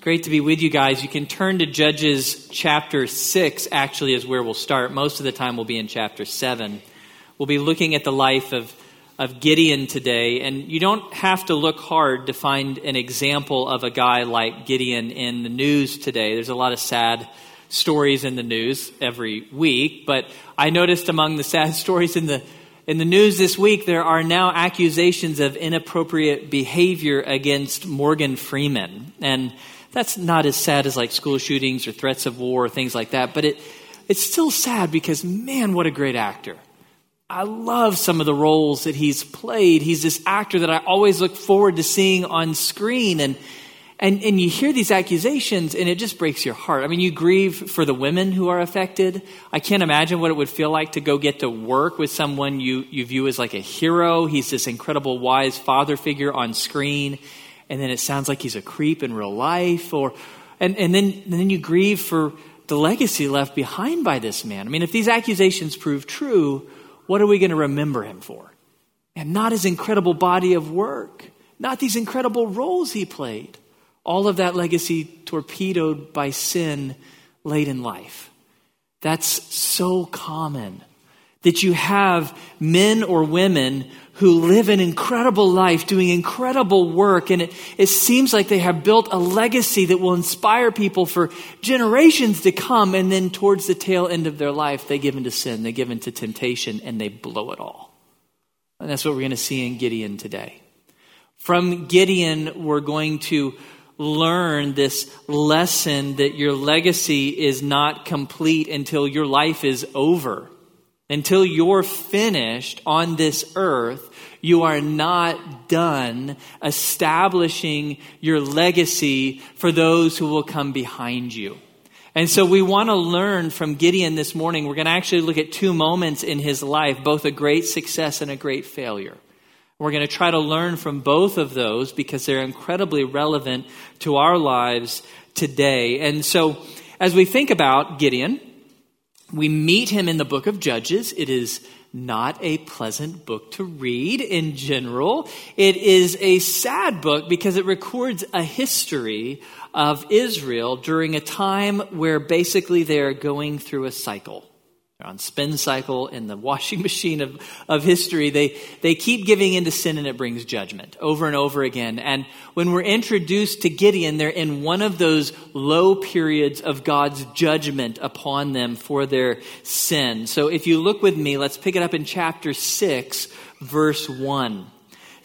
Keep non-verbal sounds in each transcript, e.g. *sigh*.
It's great to be with you guys. You can turn to Judges chapter 6, actually, is where we'll start. Most of the time, we'll be in chapter 7. We'll be looking at the life of, of Gideon today, and you don't have to look hard to find an example of a guy like Gideon in the news today. There's a lot of sad stories in the news every week, but I noticed among the sad *laughs* stories in the in the news this week, there are now accusations of inappropriate behavior against Morgan Freeman. And that's not as sad as like school shootings or threats of war or things like that, but it, it's still sad because, man, what a great actor. I love some of the roles that he's played. He's this actor that I always look forward to seeing on screen. And, and, and you hear these accusations and it just breaks your heart. I mean, you grieve for the women who are affected. I can't imagine what it would feel like to go get to work with someone you, you view as like a hero. He's this incredible, wise father figure on screen and then it sounds like he's a creep in real life, or and, and then and then you grieve for the legacy left behind by this man. I mean, if these accusations prove true, what are we going to remember him for? And not his incredible body of work, not these incredible roles he played. All of that legacy torpedoed by sin late in life. That's so common that you have men or women who live an incredible life, doing incredible work, and it, it seems like they have built a legacy that will inspire people for generations to come, and then towards the tail end of their life, they give into sin, they give into temptation, and they blow it all. And that's what we're going to see in Gideon today. From Gideon, we're going to learn this lesson that your legacy is not complete until your life is over. Until you're finished on this earth, you are not done establishing your legacy for those who will come behind you. And so we want to learn from Gideon this morning. We're going to actually look at two moments in his life, both a great success and a great failure. We're going to try to learn from both of those because they're incredibly relevant to our lives today. And so as we think about Gideon, we meet him in the book of Judges. It is not a pleasant book to read in general. It is a sad book because it records a history of Israel during a time where basically they are going through a cycle on spin cycle in the *laughs* washing machine of, of history. They, they keep giving into sin and it brings judgment over and over again. And when we're introduced to Gideon, they're in one of those low periods of God's judgment upon them for their sin. So if you look with me, let's pick it up in chapter 6, verse 1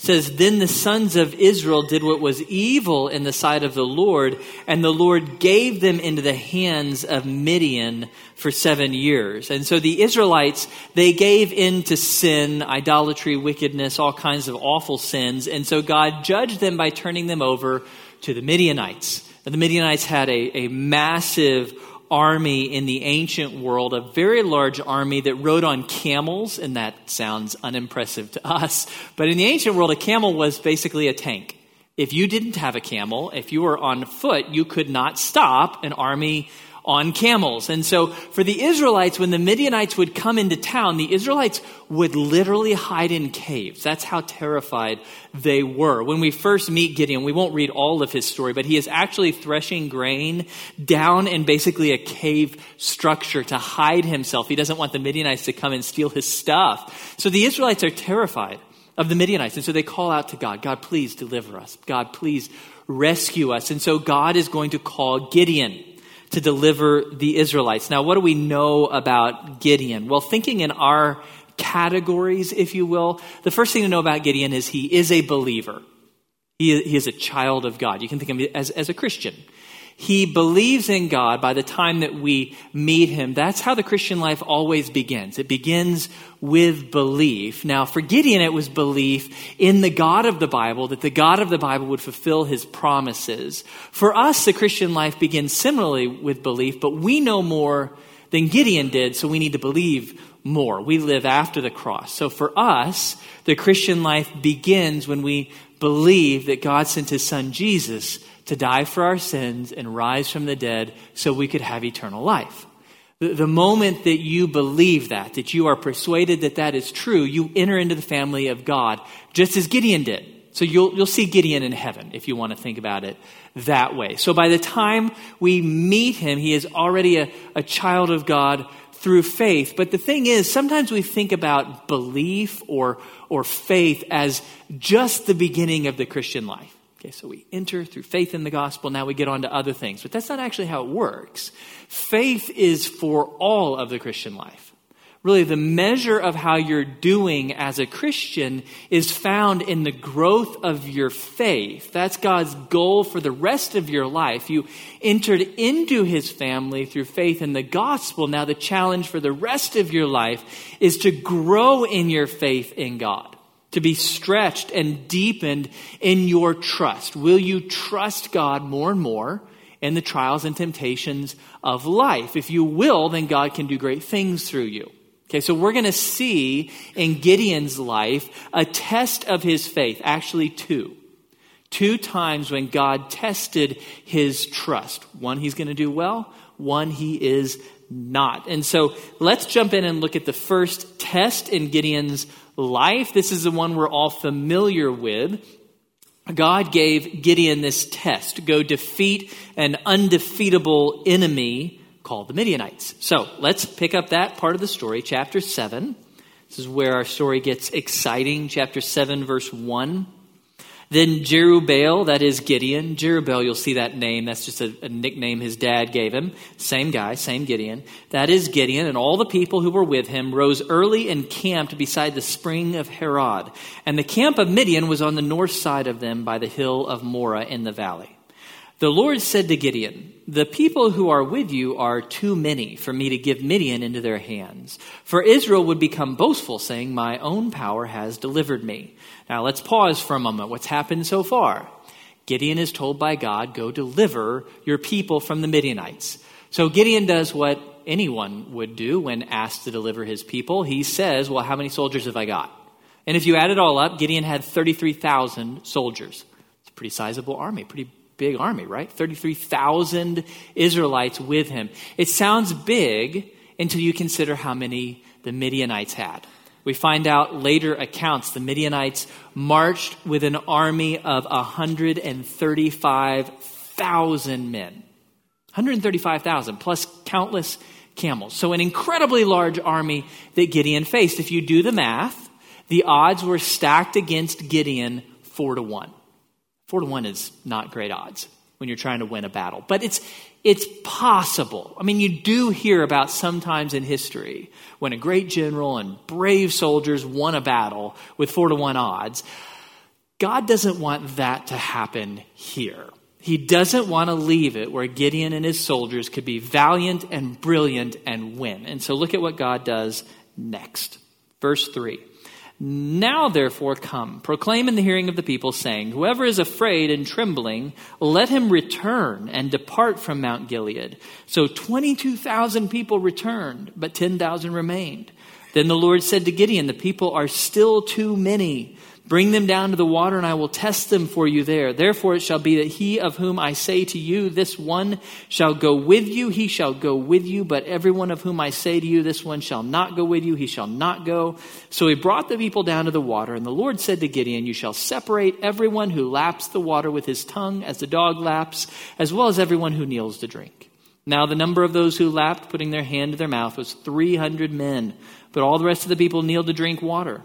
says, Then the sons of Israel did what was evil in the sight of the Lord, and the Lord gave them into the hands of Midian for seven years. And so the Israelites, they gave in to sin, idolatry, wickedness, all kinds of awful sins. And so God judged them by turning them over to the Midianites. And the Midianites had a, a massive army in the ancient world, a very large army that rode on camels, and that sounds unimpressive to us. But in the ancient world, a camel was basically a tank. If you didn't have a camel, if you were on foot, you could not stop an army on camels. And so for the Israelites, when the Midianites would come into town, the Israelites would literally hide in caves. That's how terrified they were. When we first meet Gideon, we won't read all of his story, but he is actually threshing grain down in basically a cave structure to hide himself. He doesn't want the Midianites to come and steal his stuff. So the Israelites are terrified of the Midianites. And so they call out to God, God, please deliver us. God, please rescue us. And so God is going to call Gideon to deliver the Israelites. Now, what do we know about Gideon? Well, thinking in our categories, if you will, the first thing to know about Gideon is he is a believer. He, is a child of God. You can think of him as, as a Christian. He believes in God by the time that we meet him. That's how the Christian life always begins. It begins with belief. Now, for Gideon, it was belief in the God of the Bible, that the God of the Bible would fulfill his promises. For us, the Christian life begins similarly with belief, but we know more than Gideon did, so we need to believe more. We live after the cross. So for us, the Christian life begins when we believe that God sent his son Jesus to die for our sins and rise from the dead so we could have eternal life. The, moment that you believe that, that you are persuaded that that is true, you enter into the family of God, just as Gideon did. So you'll, you'll see Gideon in heaven if you want to think about it that way. So by the time we meet him, he is already a, a child of God through faith. But the thing is, sometimes we think about belief or, or faith as just the beginning of the Christian life. Okay, so we enter through faith in the gospel, now we get on to other things. But that's not actually how it works. Faith is for all of the Christian life. Really, the measure of how you're doing as a Christian is found in the growth of your faith. That's God's goal for the rest of your life. You entered into his family through faith in the gospel. Now, the challenge for the rest of your life is to grow in your faith in God, to be stretched and deepened in your trust. Will you trust God more and more? in the trials and temptations of life. If you will, then God can do great things through you. Okay, so we're going to see in Gideon's life a test of his faith, actually, two. Two times when God tested his trust. One he's going to do well, one he is not. And so let's jump in and look at the first test in Gideon's life. This is the one we're all familiar with. God gave Gideon this test go defeat an undefeatable enemy called the Midianites. So let's pick up that part of the story, chapter 7. This is where our story gets exciting. Chapter 7, verse 1. Then Jerubbaal, that is Gideon. Jerubbaal, you'll see that name. That's just a, a, nickname his dad gave him. Same guy, same Gideon. That is Gideon, and all the people who were with him rose early and camped beside the spring of Harod. And the camp of Midian was on the north side of them by the hill of Moreh in the valley. The Lord said to Gideon, The people who are with you are too many for me to give Midian into their hands. For Israel would become boastful, saying, My own power has delivered me. Now let's pause for a moment. What's happened so far? Gideon is told by God, Go deliver your people from the Midianites. So Gideon does what anyone would do when asked to deliver his people. He says, Well, how many soldiers have I got? And if you add it all up, Gideon had 33,000 soldiers. It's a pretty sizable army, pretty big army, right? 33,000 Israelites with him. It sounds big until you consider how many the Midianites had. We find out later accounts the Midianites marched with an army of 135,000 men. 135,000 plus countless camels. So, an incredibly large army that Gideon faced. If you do the math, the odds were stacked against Gideon four to one. Four to one is not great odds when you're trying to win a battle, but it's, it's possible. I mean, you do hear about sometimes in history when a great general and brave soldiers won a battle with four to one odds. God doesn't want that to happen here. He doesn't want to leave it where Gideon and his soldiers could be valiant and brilliant and win. And so look at what God does next. Verse 3. Now, therefore, come, proclaim in the hearing of the people, saying, Whoever is afraid and trembling, let him return and depart from Mount Gilead. So 22,000 people returned, but 10,000 remained. Then the Lord said to Gideon, The people are still too many. Bring them down to the water, and I will test them for you there. Therefore it shall be that he of whom I say to you, This one shall go with you, he shall go with you. But everyone of whom I say to you, This one shall not go with you, he shall not go. So he brought the people down to the water, and the Lord said to Gideon, You shall separate everyone who laps the water with his tongue, as the dog laps, as well as everyone who kneels to drink. Now the number of those who lapped, putting their hand to their mouth, was 300 men. But all the rest of the people kneeled to drink water.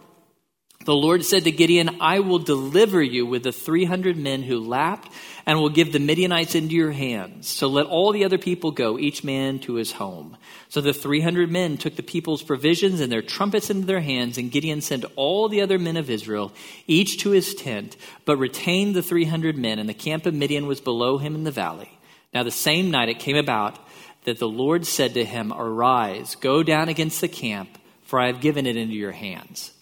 The Lord said to Gideon, I will deliver you with the 300 men who lapped and will give the Midianites into your hands. So let all the other people go, each man to his home. So the 300 men took the people's provisions and their trumpets into their hands, and Gideon sent all the other men of Israel, each to his tent, but retained the 300 men, and the camp of Midian was below him in the valley. Now the same night it came about that the Lord said to him, Arise, go down against the camp, for I have given it into your hands.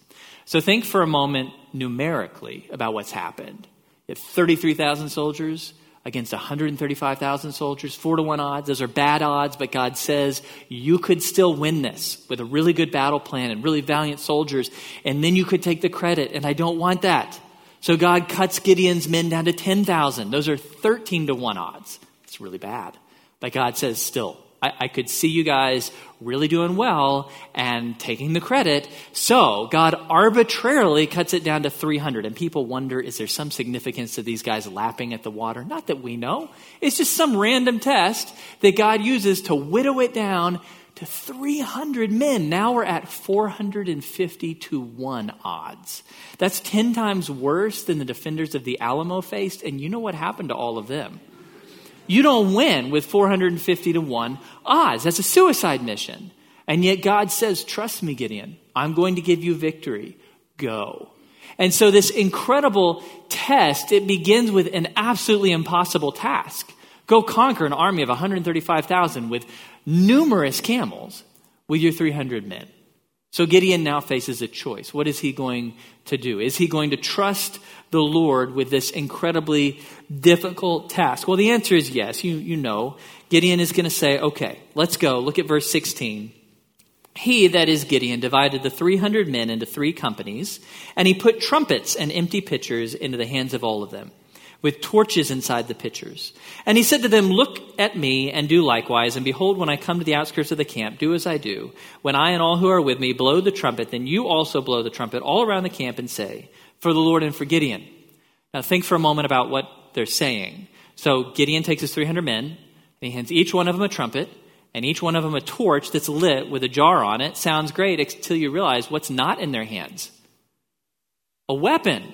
So think for a moment numerically about what's happened. You have 33,000 soldiers against 135,000 soldiers, four to one odds. Those are bad odds, but God says you could still win this with a really good battle plan and really valiant soldiers, and then you could take the credit, and I don't want that. So God cuts Gideon's men down to 10,000. Those are 13 to 1 odds. It's really bad. But God says, still, I, I, could see you guys really doing well and taking the credit. So God arbitrarily cuts it down to 300. And people wonder is there some significance to these guys lapping at the water? Not that we know. It's just some random test that God uses to whittle it down to 300 men. Now we're at 450 to 1 odds. That's 10 times worse than the defenders of the Alamo faced. And you know what happened to all of them? You don't win with 450 to 1 odds. That's a suicide mission. And yet God says, Trust me, Gideon. I'm going to give you victory. Go. And so this incredible test, it begins with an absolutely impossible task. Go conquer an army of 135,000 with numerous camels with your 300 men. So Gideon now faces a choice. What is he going to do? Is he going to trust the Lord with this incredibly difficult task? Well, the answer is yes. You, you know. Gideon is going to say, okay, let's go. Look at verse 16. He, that is Gideon, divided the 300 men into three companies, and he put trumpets and empty pitchers into the hands of all of them with torches inside the pitchers. And he said to them, Look at me and do likewise. And behold, when I come to the outskirts of the camp, do as I do. When I and all who are with me blow the trumpet, then you also blow the trumpet all around the camp and say, For the Lord and for Gideon. Now think for a moment about what they're saying. So Gideon takes his 300 men, and he hands each one of them a trumpet, and each one of them a torch that's lit with a jar on it. Sounds great until you realize what's not in their hands a weapon.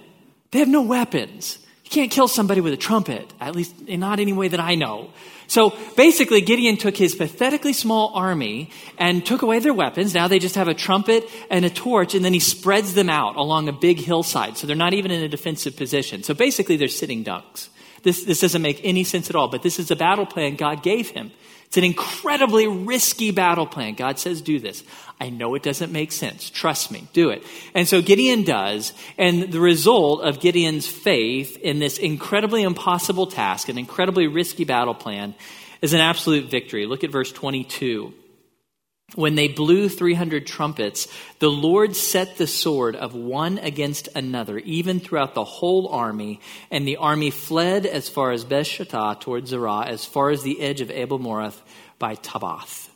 They have no weapons. You can't kill somebody with a trumpet, at least in not any way that I know. So basically, Gideon took his pathetically small army and took away their weapons. Now they just have a trumpet and a torch, and then he spreads them out along a big hillside. So they're not even in a defensive position. So basically, they're sitting ducks. This, this doesn't make any sense at all, but this is a battle plan God gave him. It's an incredibly risky battle plan. God says, do this. I know it doesn't make sense. Trust me. Do it. And so Gideon does. And the result of Gideon's faith in this incredibly impossible task, an incredibly risky battle plan, is an absolute victory. Look at verse 22. When they blew 300 trumpets, the Lord set the sword of one against another, even throughout the whole army, and the army fled as far as Bethshittah toward Zerah, as far as the edge of Abel Morath by Tabbath.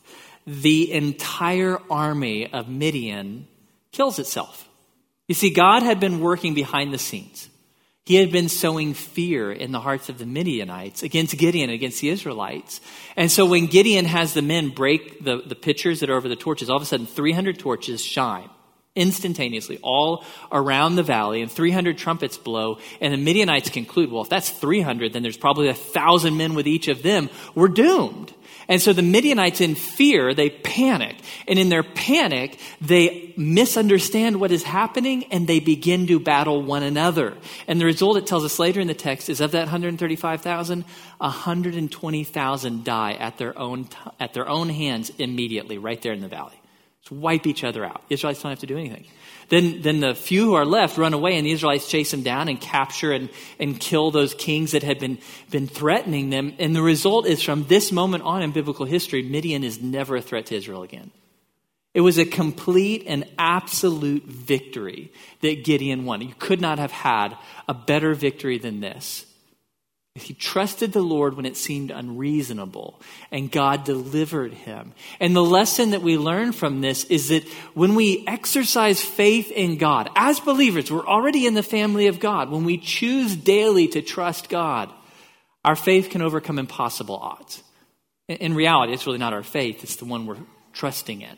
The entire army of Midian kills itself. You see, God had been working behind the scenes. He had been sowing fear in the hearts of the Midianites against Gideon, against the Israelites. And so when Gideon has the men break the, the pitchers that are over the torches, all of a sudden 300 torches shine instantaneously all around the valley and 300 trumpets blow. And the midianites conclude well if that's 300 then there's probably a thousand men with each of them. We're doomed and so the Midianites, in fear, they panic. And in their panic, they misunderstand what is happening and they begin to battle one another. And the result, it tells us later in the text, is of that 135,000, 120,000 die at their own, at their own hands immediately, right there in the valley. Just wipe each other out. Israelites don't have to do anything. Then, then the few who are left run away, and the Israelites chase them down and capture and, and kill those kings that had been, been threatening them. And the result is from this moment on in biblical history, Midian is never a threat to Israel again. It was a complete and absolute victory that Gideon won. You could not have had a better victory than this. He trusted the Lord when it seemed unreasonable, and God delivered him. And the lesson that we learn from this is that when we exercise faith in God, as believers, we're already in the family of God. When we choose daily to trust God, our faith can overcome impossible odds. In reality, it's really not our faith, it's the one we're trusting in.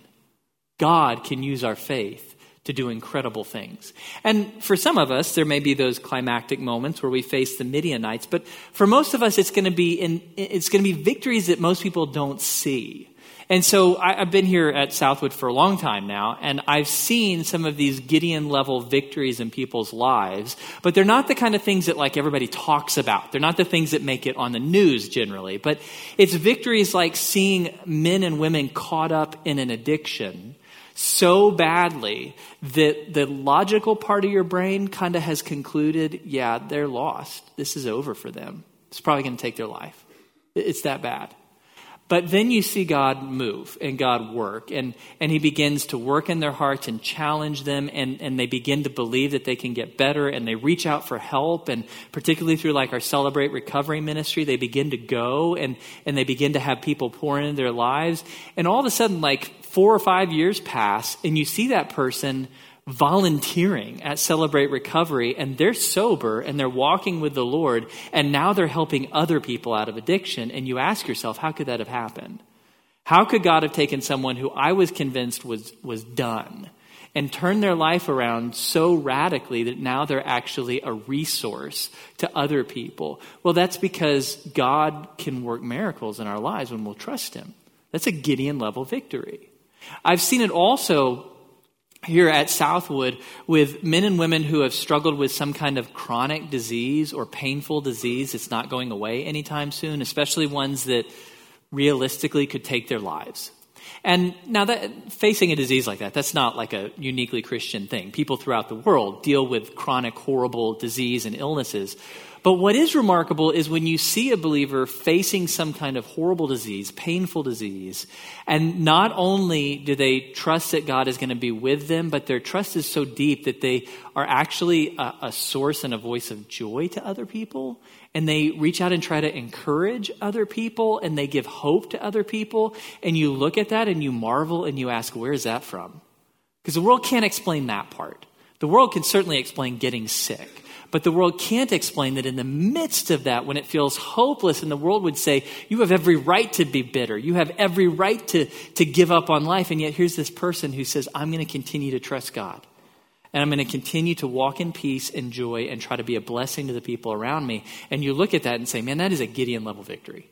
God can use our faith to do incredible things. And for some of us, there may be those climactic moments where we face the Midianites, but for most of us, it's going to be in, it's going to be victories that most people don't see. And so I, have been here at Southwood for a long time now, and I've seen some of these Gideon level victories in people's lives, but they're not the kind of things that like everybody talks about. They're not the things that make it on the news generally, but it's victories like seeing men and women caught up in an addiction so badly that the logical part of your brain kind of has concluded, yeah, they're lost. This is over for them. It's probably going to take their life. It's that bad. But then you see God move and God work, and, and He begins to work in their hearts and challenge them, and, and they begin to believe that they can get better, and they reach out for help, and particularly through like our Celebrate Recovery ministry, they begin to go and, and they begin to have people pour into their lives. And all of a sudden, like four or five years pass, and you see that person volunteering at Celebrate Recovery and they're sober and they're walking with the Lord and now they're helping other people out of addiction. And you ask yourself, how could that have happened? How could God have taken someone who I was convinced was, was done and turned their life around so radically that now they're actually a resource to other people? Well, that's because God can work miracles in our lives when we'll trust Him. That's a Gideon level victory. I've seen it also here at Southwood with men and women who have struggled with some kind of chronic disease or painful disease that's not going away anytime soon, especially ones that realistically could take their lives. And now that facing a disease like that, that's not like a uniquely Christian thing. People throughout the world deal with chronic, horrible disease and illnesses. But what is remarkable is when you see a believer facing some kind of horrible disease, painful disease, and not only do they trust that God is going to be with them, but their trust is so deep that they are actually a, a source and a voice of joy to other people. And they reach out and try to encourage other people and they give hope to other people. And you look at that and you marvel and you ask, where is that from? Because the world can't explain that part. The world can certainly explain getting sick. But the world can't explain that in the midst of that, when it feels hopeless, and the world would say, You have every right to be bitter. You have every right to, to give up on life. And yet here's this person who says, I'm going to continue to trust God. And I'm going to continue to walk in peace and joy and try to be a blessing to the people around me. And you look at that and say, Man, that is a Gideon level victory.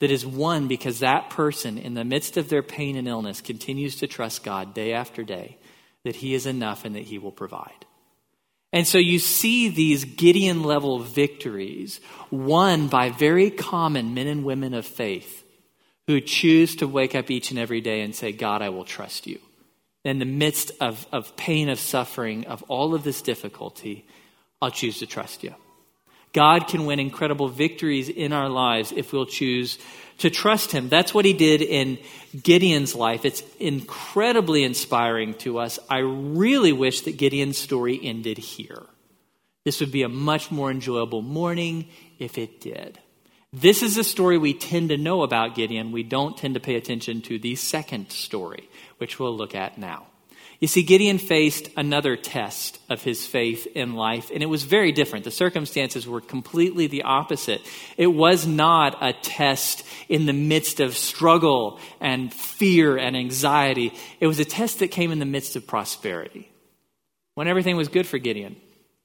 That is won because that person, in the midst of their pain and illness, continues to trust God day after day that He is enough and that He will provide. And so you see these Gideon level victories won by very common men and women of faith who choose to wake up each and every day and say, God, I will trust you. In the midst of, of pain, of suffering, of all of this difficulty, I'll choose to trust you. God can win incredible victories in our lives if we'll choose to trust Him. That's what He did in Gideon's life. It's incredibly inspiring to us. I really wish that Gideon's story ended here. This would be a much more enjoyable morning if it did. This is a story we tend to know about Gideon. We don't tend to pay attention to the second story, which we'll look at now. You see, Gideon faced another test of his faith in life, and it was very different. The circumstances were completely the opposite. It was not a test in the midst of struggle and fear and anxiety, it was a test that came in the midst of prosperity. When everything was good for Gideon,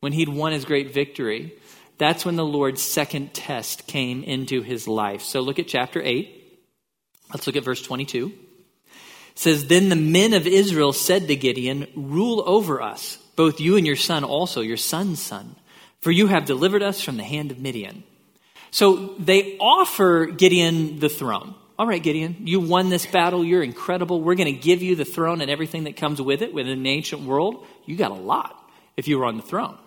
when he'd won his great victory, that's when the Lord's second test came into his life. So look at chapter 8. Let's look at verse 22 says, Then the men of Israel said to Gideon, Rule over us, both you and your son also, your son's son, for you have delivered us from the hand of Midian. So they offer Gideon the throne. All right, Gideon, you won this battle. You're incredible. We're going to give you the throne and everything that comes with it within the ancient world. You got a lot if you were on the throne.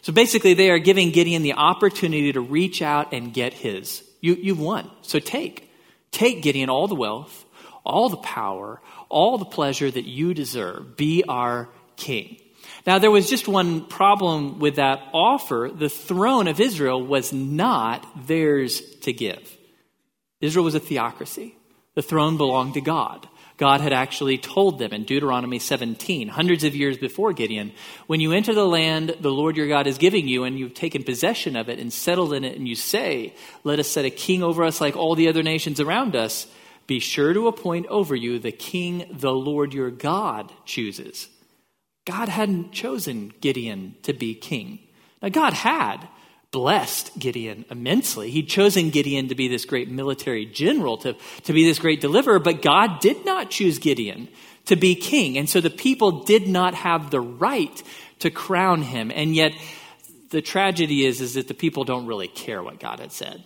So basically, they are giving Gideon the opportunity to reach out and get his. You, you've won. So take. Take, Gideon, all the wealth, all the power, all the pleasure that you deserve. Be our king. Now, there was just one problem with that offer. The throne of Israel was not theirs to give. Israel was a theocracy. The throne belonged to God. God had actually told them in Deuteronomy 17, hundreds of years before Gideon, when you enter the land the Lord your God is giving you and you've taken possession of it and settled in it, and you say, Let us set a king over us like all the other nations around us, be sure to appoint over you the king the Lord your God chooses. God hadn't chosen Gideon to be king. Now, God had blessed Gideon immensely. He'd chosen Gideon to be this great military general, to, to be this great deliverer, but God did not choose Gideon to be king. And so the people did not have the right to crown him. And yet, the tragedy is, is that the people don't really care what God had said.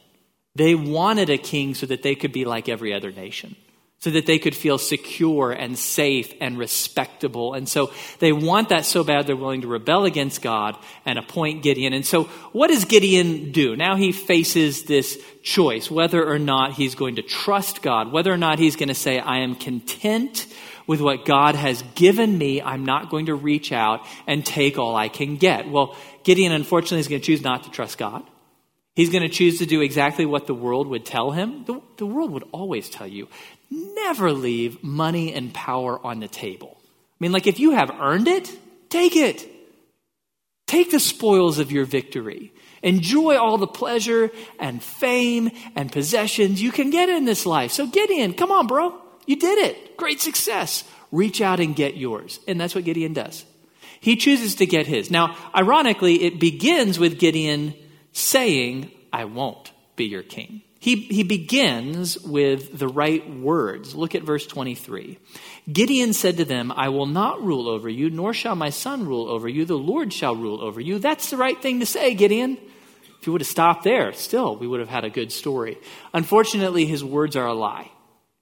They wanted a king so that they could be like every other nation. so that they could feel secure and safe and respectable. And so they want that so bad they're willing to rebel against God and appoint Gideon. And so what does Gideon do? Now he faces this choice whether or not he's going to trust God, whether or not he's going to say, I am content with what God has given me. I'm not going to reach out and take all I can get. Well, Gideon unfortunately is going to choose not to trust God. He's going to choose to do exactly what the world would tell him. The, the world would always tell you never leave money and power on the table. I mean, like, if you have earned it, take it. Take the spoils of your victory. Enjoy all the pleasure and fame and possessions you can get in this life. So Gideon, come on, bro. You did it. Great success. Reach out and get yours. And that's what Gideon does. He chooses to get his. Now, ironically, it begins with Gideon saying, I won't be your king. He, he begins with the right words. Look at verse 23. Gideon said to them, I will not rule over you, nor shall my son rule over you. The Lord shall rule over you. That's the right thing to say, Gideon. If you would have stopped there, still, we would have had a good story. Unfortunately, his words are a lie.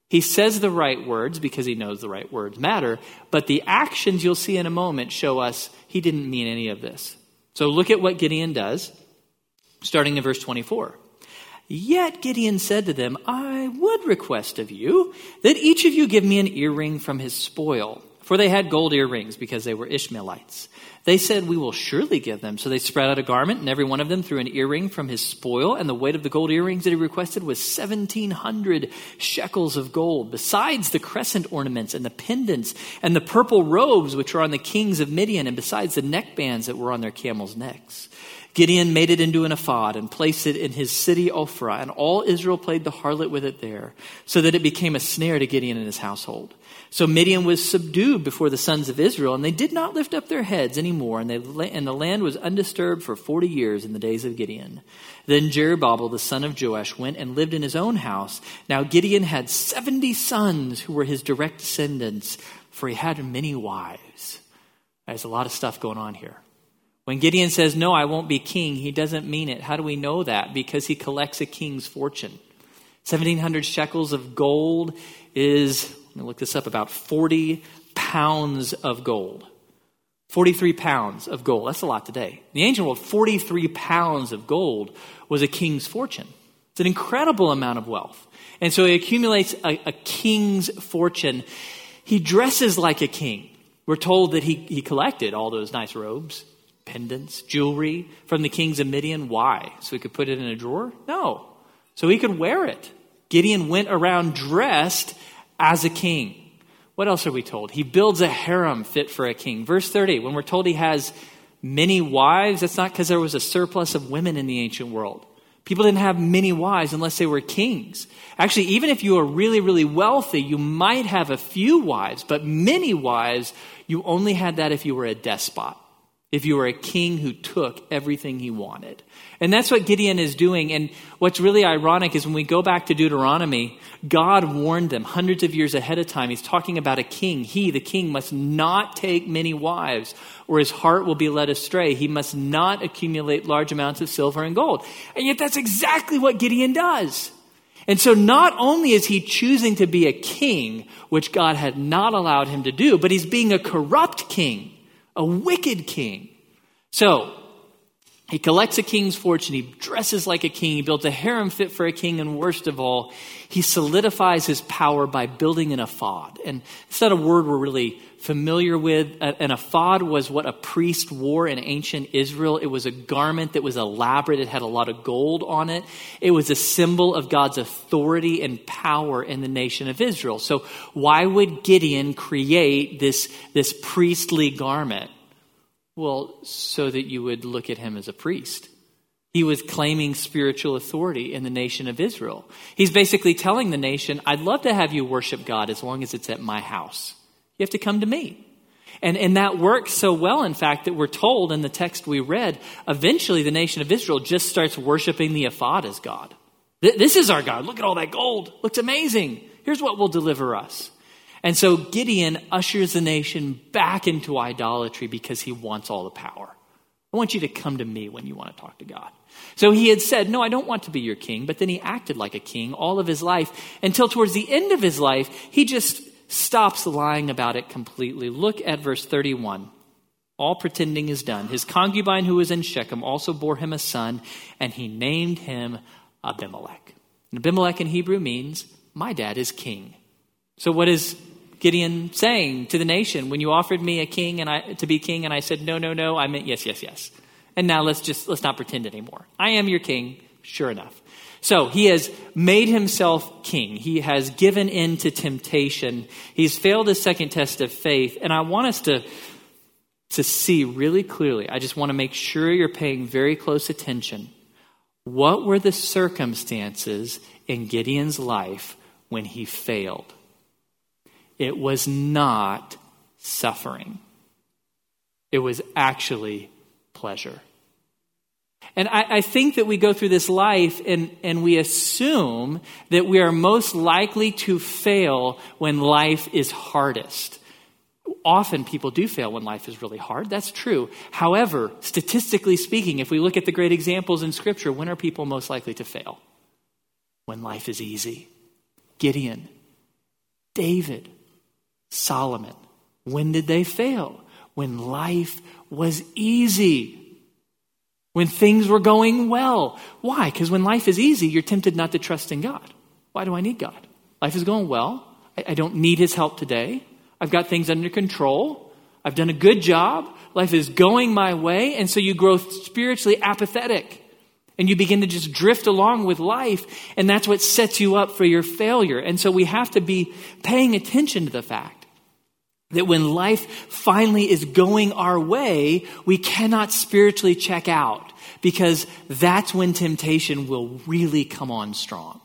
He says the right words because he knows the right words matter, but the actions you'll see in a moment show us he didn't mean any of this. So look at what Gideon does, starting in verse 24. Yet Gideon said to them, I would request of you that each of you give me an earring from his spoil. For they had gold earrings because they were Ishmaelites. They said, We will surely give them. So they spread out a garment, and every one of them threw an earring from his spoil. And the weight of the gold earrings that he requested was 1,700 shekels of gold, besides the crescent ornaments and the pendants and the purple robes which were on the kings of Midian, and besides the neckbands that were on their camels' necks. Gideon made it into an ephod and placed it in his city Ophrah, and all Israel played the harlot with it there, so that it became a snare to Gideon and his household. So Midian was subdued before the sons of Israel, and they did not lift up their heads anymore, and, they, and the land was undisturbed for forty years in the days of Gideon. Then Jerubbaal, the son of Joash, went and lived in his own house. Now Gideon had seventy sons who were his direct descendants, for he had many wives. There's a lot of stuff going on here. When Gideon says, No, I won't be king, he doesn't mean it. How do we know that? Because he collects a king's fortune. 1,700 shekels of gold is, let me look this up, about 40 pounds of gold. 43 pounds of gold. That's a lot today. In the ancient world, 43 pounds of gold was a king's fortune. It's an incredible amount of wealth. And so he accumulates a, a king's fortune. He dresses like a king. We're told that he, he collected all those nice robes pendants, jewelry from the kings of Midian. Why? So he could put it in a drawer? No. So he could wear it. Gideon went around dressed as a king. What else are we told? He builds a harem fit for a king. Verse 30, when we're told he has many wives, that's not because there was a surplus of women in the ancient world. People didn't have many wives unless they were kings. Actually, even if you were really, really wealthy, you might have a few wives, but many wives, you only had that if you were a despot if you were a king who took everything he wanted. And that's what Gideon is doing. And what's really ironic is when we go back to Deuteronomy, God warned them hundreds of years ahead of time. He's talking about a king. He, the king, must not take many wives or his heart will be led astray. He must not accumulate large amounts of silver and gold. And yet that's exactly what Gideon does. And so not only is he choosing to be a king, which God had not allowed him to do, but he's being a corrupt king a wicked king. So, he collects a king's fortune. He dresses like a king. He builds a harem fit for a king. And worst of all, he solidifies his power by building an ephod. And it's not a word we're really familiar with. An ephod was what a priest wore in ancient Israel. It was a garment that was elaborate. It had a lot of gold on it. It was a symbol of God's authority and power in the nation of Israel. So why would Gideon create this, this priestly garment? Well, so that you would look at him as a priest. He was claiming spiritual authority in the nation of Israel. He's basically telling the nation, I'd love to have you worship God as long as it's at my house. You have to come to me. And, and that works so well, in fact, that we're told in the text we read, eventually the nation of Israel just starts worshiping the ephod as God. This is our God. Look at all that gold. Looks amazing. Here's what will deliver us. And so Gideon ushers the nation back into idolatry because he wants all the power. I want you to come to me when you want to talk to God. So he had said, No, I don't want to be your king. But then he acted like a king all of his life until towards the end of his life, he just stops lying about it completely. Look at verse 31. All pretending is done. His concubine who was in Shechem also bore him a son, and he named him Abimelech. And Abimelech in Hebrew means, My dad is king. So what is Gideon saying to the nation? When you offered me a king and I, to be king, and I said, No, no, no, I meant yes, yes, yes. And now let's just let's not pretend anymore. I am your king, sure enough. So he has made himself king. He has given in to temptation. He's failed his second test of faith. And I want us to to see really clearly. I just want to make sure you're paying very close attention. What were the circumstances in Gideon's life when he failed? It was not suffering, it was actually pleasure. And I, I, think that we go through this life and, and we assume that we are most likely to fail when life is hardest often people do fail when life is really hard. That's true. However, statistically speaking, if we look at the great examples in Scripture, when are people most likely to fail? When life is easy. Gideon, David, Solomon. When did they fail? When life was easy. When things were going well. Why? Because when life is easy, you're tempted not to trust in God. Why do I need God? Life is going well. I, I don't need His help today. I've got things under control. I've done a good job. Life is going my way. And so you grow spiritually apathetic and you begin to just drift along with life. And that's what sets you up for your failure. And so we have to be paying attention to the fact that when life finally is going our way, we cannot spiritually check out because that's when temptation will really come on strong.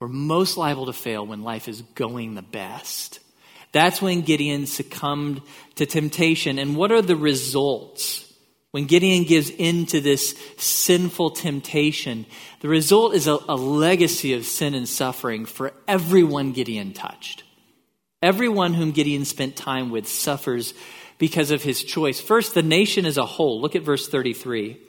We're most liable to fail when life is going the best. That's when Gideon succumbed to temptation. And what are the results? When Gideon gives in to this sinful temptation, the result is a, a, legacy of sin and suffering for everyone Gideon touched. Everyone whom Gideon spent time with suffers because of his choice. First, the nation as a whole. Look at verse 33.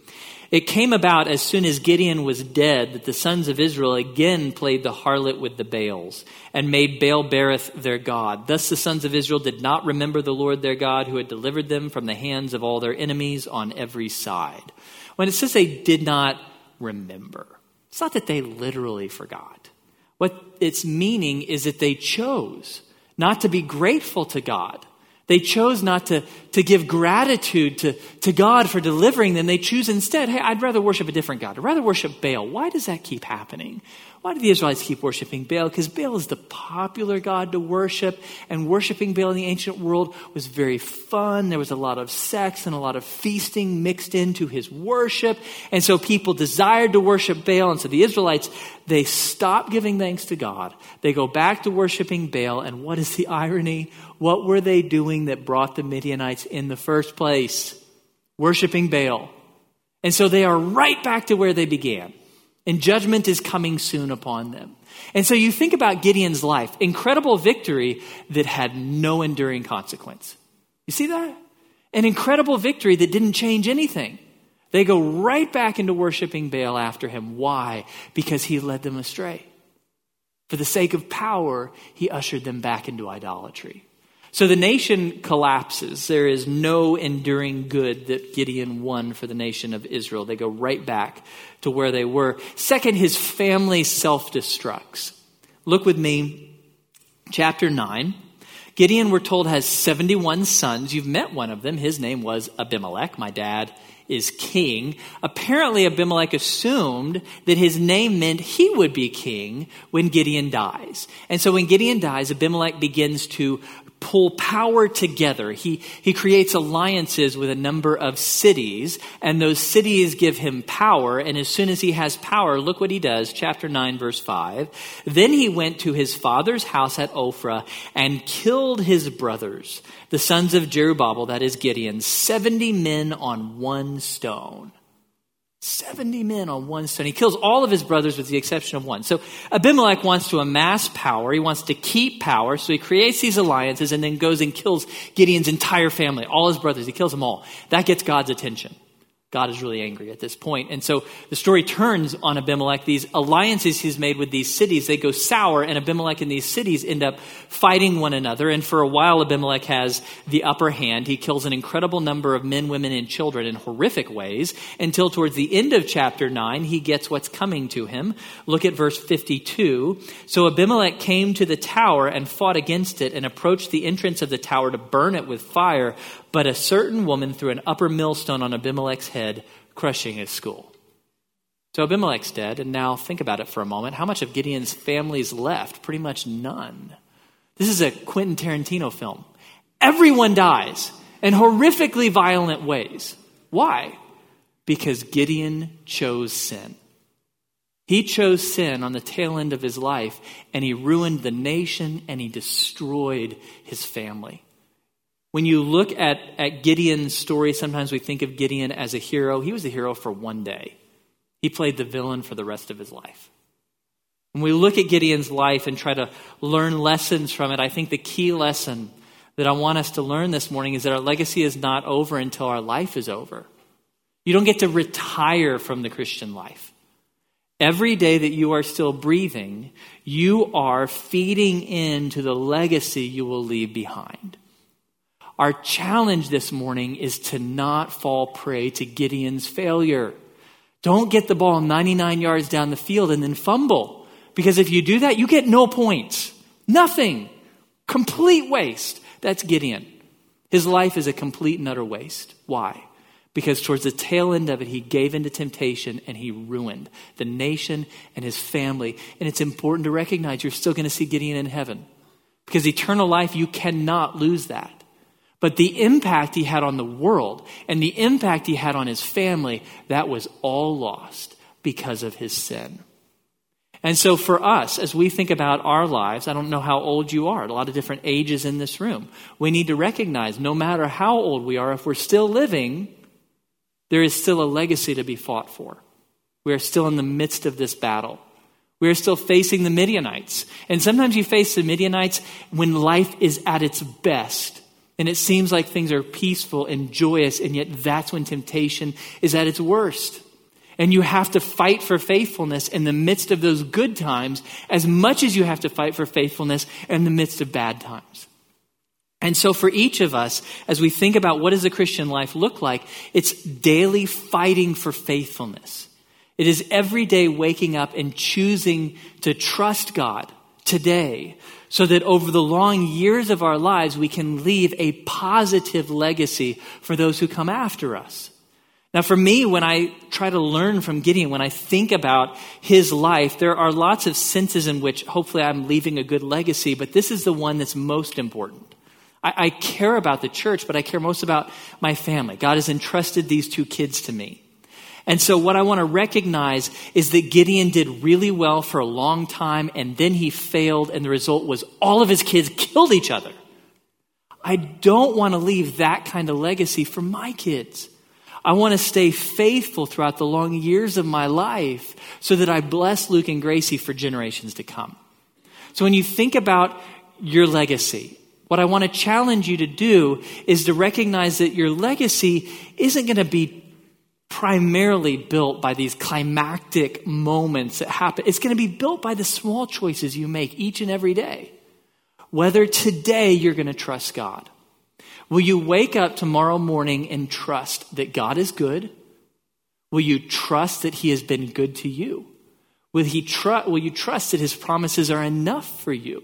It came about as soon as Gideon was dead that the sons of Israel again played the harlot with the Baals and made Baal Berith their God. Thus the sons of Israel did not remember the Lord their God who had delivered them from the hands of all their enemies on every side. When it says they did not remember, it's not that they literally forgot. What its meaning is that they chose not to be grateful to God they chose not to, to give gratitude to, to God for delivering them. They choose instead, hey, I'd rather worship a different God. I'd rather worship Baal. Why does that keep happening? Why do the Israelites keep worshiping Baal? Because Baal is the popular God to worship, and worshiping Baal in the ancient world was very fun. There was a lot of sex and a lot of feasting mixed into his worship. And so people desired to worship Baal. And so the Israelites, they stop giving thanks to God. They go back to worshiping Baal. And what is the irony? What were they doing that brought the Midianites in the first place? Worshiping Baal. And so they are right back to where they began and judgment is coming soon upon them. And so you think about Gideon's life incredible victory that had no enduring consequence. You see that? An incredible victory that didn't change anything. They go right back into worshiping Baal after him. Why? Because he led them astray. For the sake of power, he ushered them back into idolatry. So the nation collapses. There is no enduring good that Gideon won for the nation of Israel. They go right back to where they were. Second, his family self destructs. Look with me, chapter 9. Gideon, we're told, has 71 sons. You've met one of them. His name was Abimelech. My dad is king. Apparently, Abimelech assumed that his name meant he would be king when Gideon dies. And so when Gideon dies, Abimelech begins to pull power together. He, he creates alliances with a number of cities, and those cities give him power. And as soon as he has power, look what he does, chapter 9, verse 5. Then he went to his father's house at Ophrah and killed his brothers, the sons of Jerubbaal, that is Gideon, 70 men on one stone. 70 men on one stone. He kills all of his brothers with the exception of one. So Abimelech wants to amass power. He wants to keep power. So he creates these alliances and then goes and kills Gideon's entire family, all his brothers. He kills them all. That gets God's attention. God is really angry at this point. And so the story turns on Abimelech. These alliances he's made with these cities, they go sour, and Abimelech and these cities end up fighting one another. And for a while, Abimelech has the upper hand. He kills an incredible number of men, women, and children in horrific ways until towards the end of chapter 9, he gets what's coming to him. Look at verse 52. So Abimelech came to the tower and fought against it and approached the entrance of the tower to burn it with fire. But a certain woman threw an upper millstone on Abimelech's head, crushing his skull. So Abimelech's dead, and now think about it for a moment. How much of Gideon's family's left? Pretty much none. This is a Quentin Tarantino film. Everyone dies in horrifically violent ways. Why? Because Gideon chose sin. He chose sin on the tail end of his life, and he ruined the nation and he destroyed his family. When you look at, at Gideon's story, sometimes we think of Gideon as a hero. He was a hero for one day, he played the villain for the rest of his life. When we look at Gideon's life and try to learn lessons from it, I think the key lesson that I want us to learn this morning is that our legacy is not over until our life is over. You don't get to retire from the Christian life. Every day that you are still breathing, you are feeding into the legacy you will leave behind. Our challenge this morning is to not fall prey to Gideon's failure. Don't get the ball 99 yards down the field and then fumble. Because if you do that, you get no points. Nothing. Complete waste. That's Gideon. His life is a complete and utter waste. Why? Because towards the tail end of it, he gave into temptation and he ruined the nation and his family. And it's important to recognize you're still going to see Gideon in heaven. Because eternal life, you cannot lose that. But the impact he had on the world and the impact he had on his family, that was all lost because of his sin. And so for us, as we think about our lives, I don't know how old you are, a lot of different ages in this room. We need to recognize no matter how old we are, if we're still living, there is still a legacy to be fought for. We are still in the midst of this battle. We are still facing the Midianites. And sometimes you face the Midianites when life is at its best. And it seems like things are peaceful and joyous, and yet that's when temptation is at its worst. And you have to fight for faithfulness in the midst of those good times as much as you have to fight for faithfulness in the midst of bad times. And so for each of us, as we think about what does the Christian life look like, it's daily fighting for faithfulness. It is every day waking up and choosing to trust God today so that over the long years of our lives, we can leave a positive legacy for those who come after us. Now, for me, when I try to learn from Gideon, when I think about his life, there are lots of senses in which hopefully I'm leaving a good legacy, but this is the one that's most important. I, I care about the church, but I care most about my family. God has entrusted these two kids to me. And so, what I want to recognize is that Gideon did really well for a long time, and then he failed, and the result was all of his kids killed each other. I don't want to leave that kind of legacy for my kids. I want to stay faithful throughout the long years of my life so that I bless Luke and Gracie for generations to come. So, when you think about your legacy, what I want to challenge you to do is to recognize that your legacy isn't going to be primarily built by these climactic moments that happen. It's going to be built by the small choices you make each and every day. Whether today you're going to trust God. Will you wake up tomorrow morning and trust that God is good? Will you trust that He has been good to you? Will, he tr- will you trust that His promises are enough for you?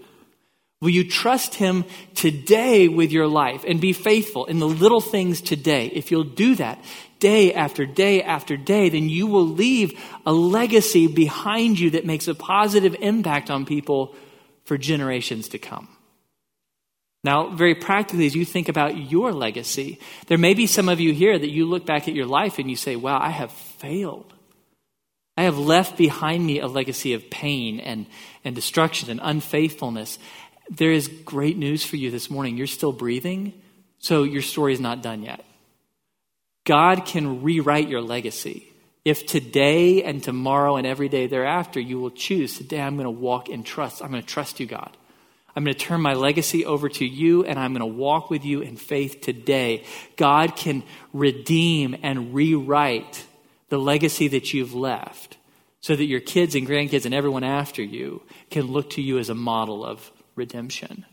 Will you trust Him today with your life and be faithful in the little things today? If you'll do that, day after day after day, then you will leave a legacy behind you that makes a positive impact on people for generations to come. Now, very practically, as you think about your legacy, there may be some of you here that you look back at your life and you say, wow, I have failed. I have left behind me a legacy of pain and, and destruction and unfaithfulness. There is great news for you this morning. You're still breathing, so your story is not done yet. God can rewrite your legacy. If today and tomorrow and every day thereafter you will choose, today I'm going to walk in trust. I'm going to trust you, God. I'm going to turn my legacy over to you and I'm going to walk with you in faith today. God can redeem and rewrite the legacy that you've left so that your kids and grandkids and everyone after you can look to you as a model of redemption.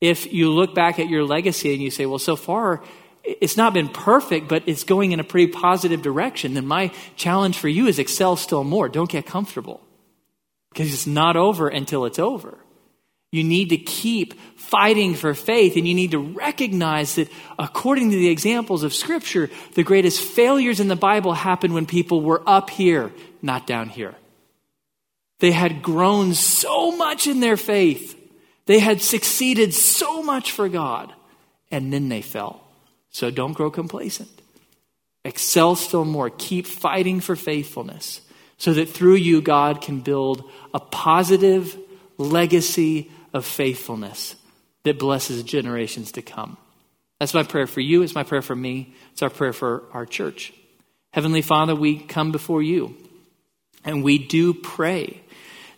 If you look back at your legacy and you say, well, so far it's not been perfect, but it's going in a pretty positive direction, then my challenge for you is excel still more. Don't get comfortable because it's not over until it's over. You need to keep fighting for faith, and you need to recognize that, according to the examples of Scripture, the greatest failures in the Bible happened when people were up here, not down here. They had grown so much in their faith, they had succeeded so much for God, and then they fell. So don't grow complacent. Excel still more. Keep fighting for faithfulness so that through you, God can build a positive legacy of faithfulness that blesses generations to come. That's my prayer for you. It's my prayer for me. It's our prayer for our church. Heavenly Father, we come before you and we do pray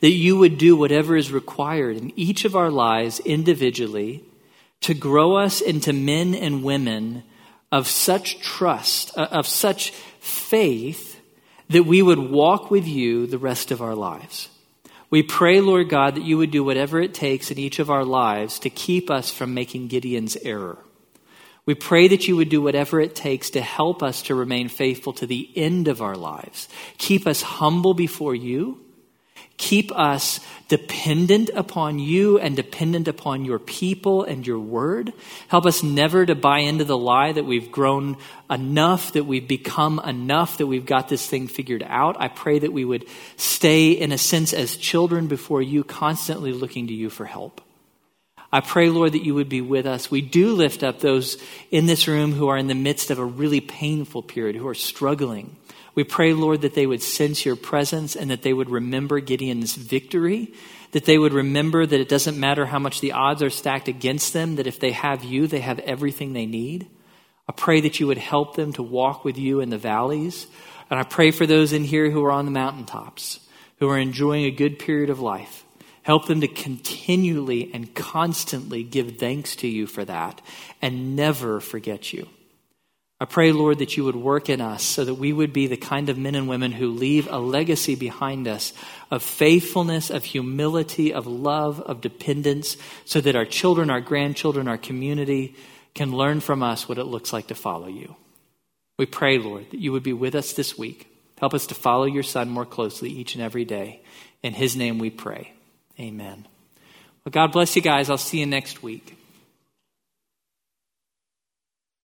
that you would do whatever is required in each of our lives individually to grow us into men and women of such trust, uh, of such faith, that we would walk with you the rest of our lives. We pray, Lord God, that you would do whatever it takes in each of our lives to keep us from making Gideon's error. We pray that you would do whatever it takes to help us to remain faithful to the end of our lives. Keep us humble before you Keep us dependent upon you and dependent upon your people and your word. Help us never to buy into the lie that we've grown enough, that we've become enough, that we've got this thing figured out. I pray that we would stay, in a sense, as children before you, constantly looking to you for help. I pray, Lord, that you would be with us. We do lift up those in this room who are in the midst of a really painful period, who are struggling we pray, Lord, that they would sense your presence and that they would remember Gideon's victory, that they would remember that it doesn't matter how much the odds are stacked against them, that if they have you, they have everything they need. I pray that you would help them to walk with you in the valleys. And I pray for those in here who are on the mountaintops, who are enjoying a good period of life. Help them to continually and constantly give thanks to you for that and never forget you. I pray, Lord, that you would work in us so that we would be the kind of men and women who leave a legacy behind us of faithfulness, of humility, of love, of dependence, so that our children, our grandchildren, our community can learn from us what it looks like to follow you. We pray, Lord, that you would be with us this week. Help us to follow your Son more closely each and every day. In his name we pray. Amen. Well, God bless you guys. I'll see you next week.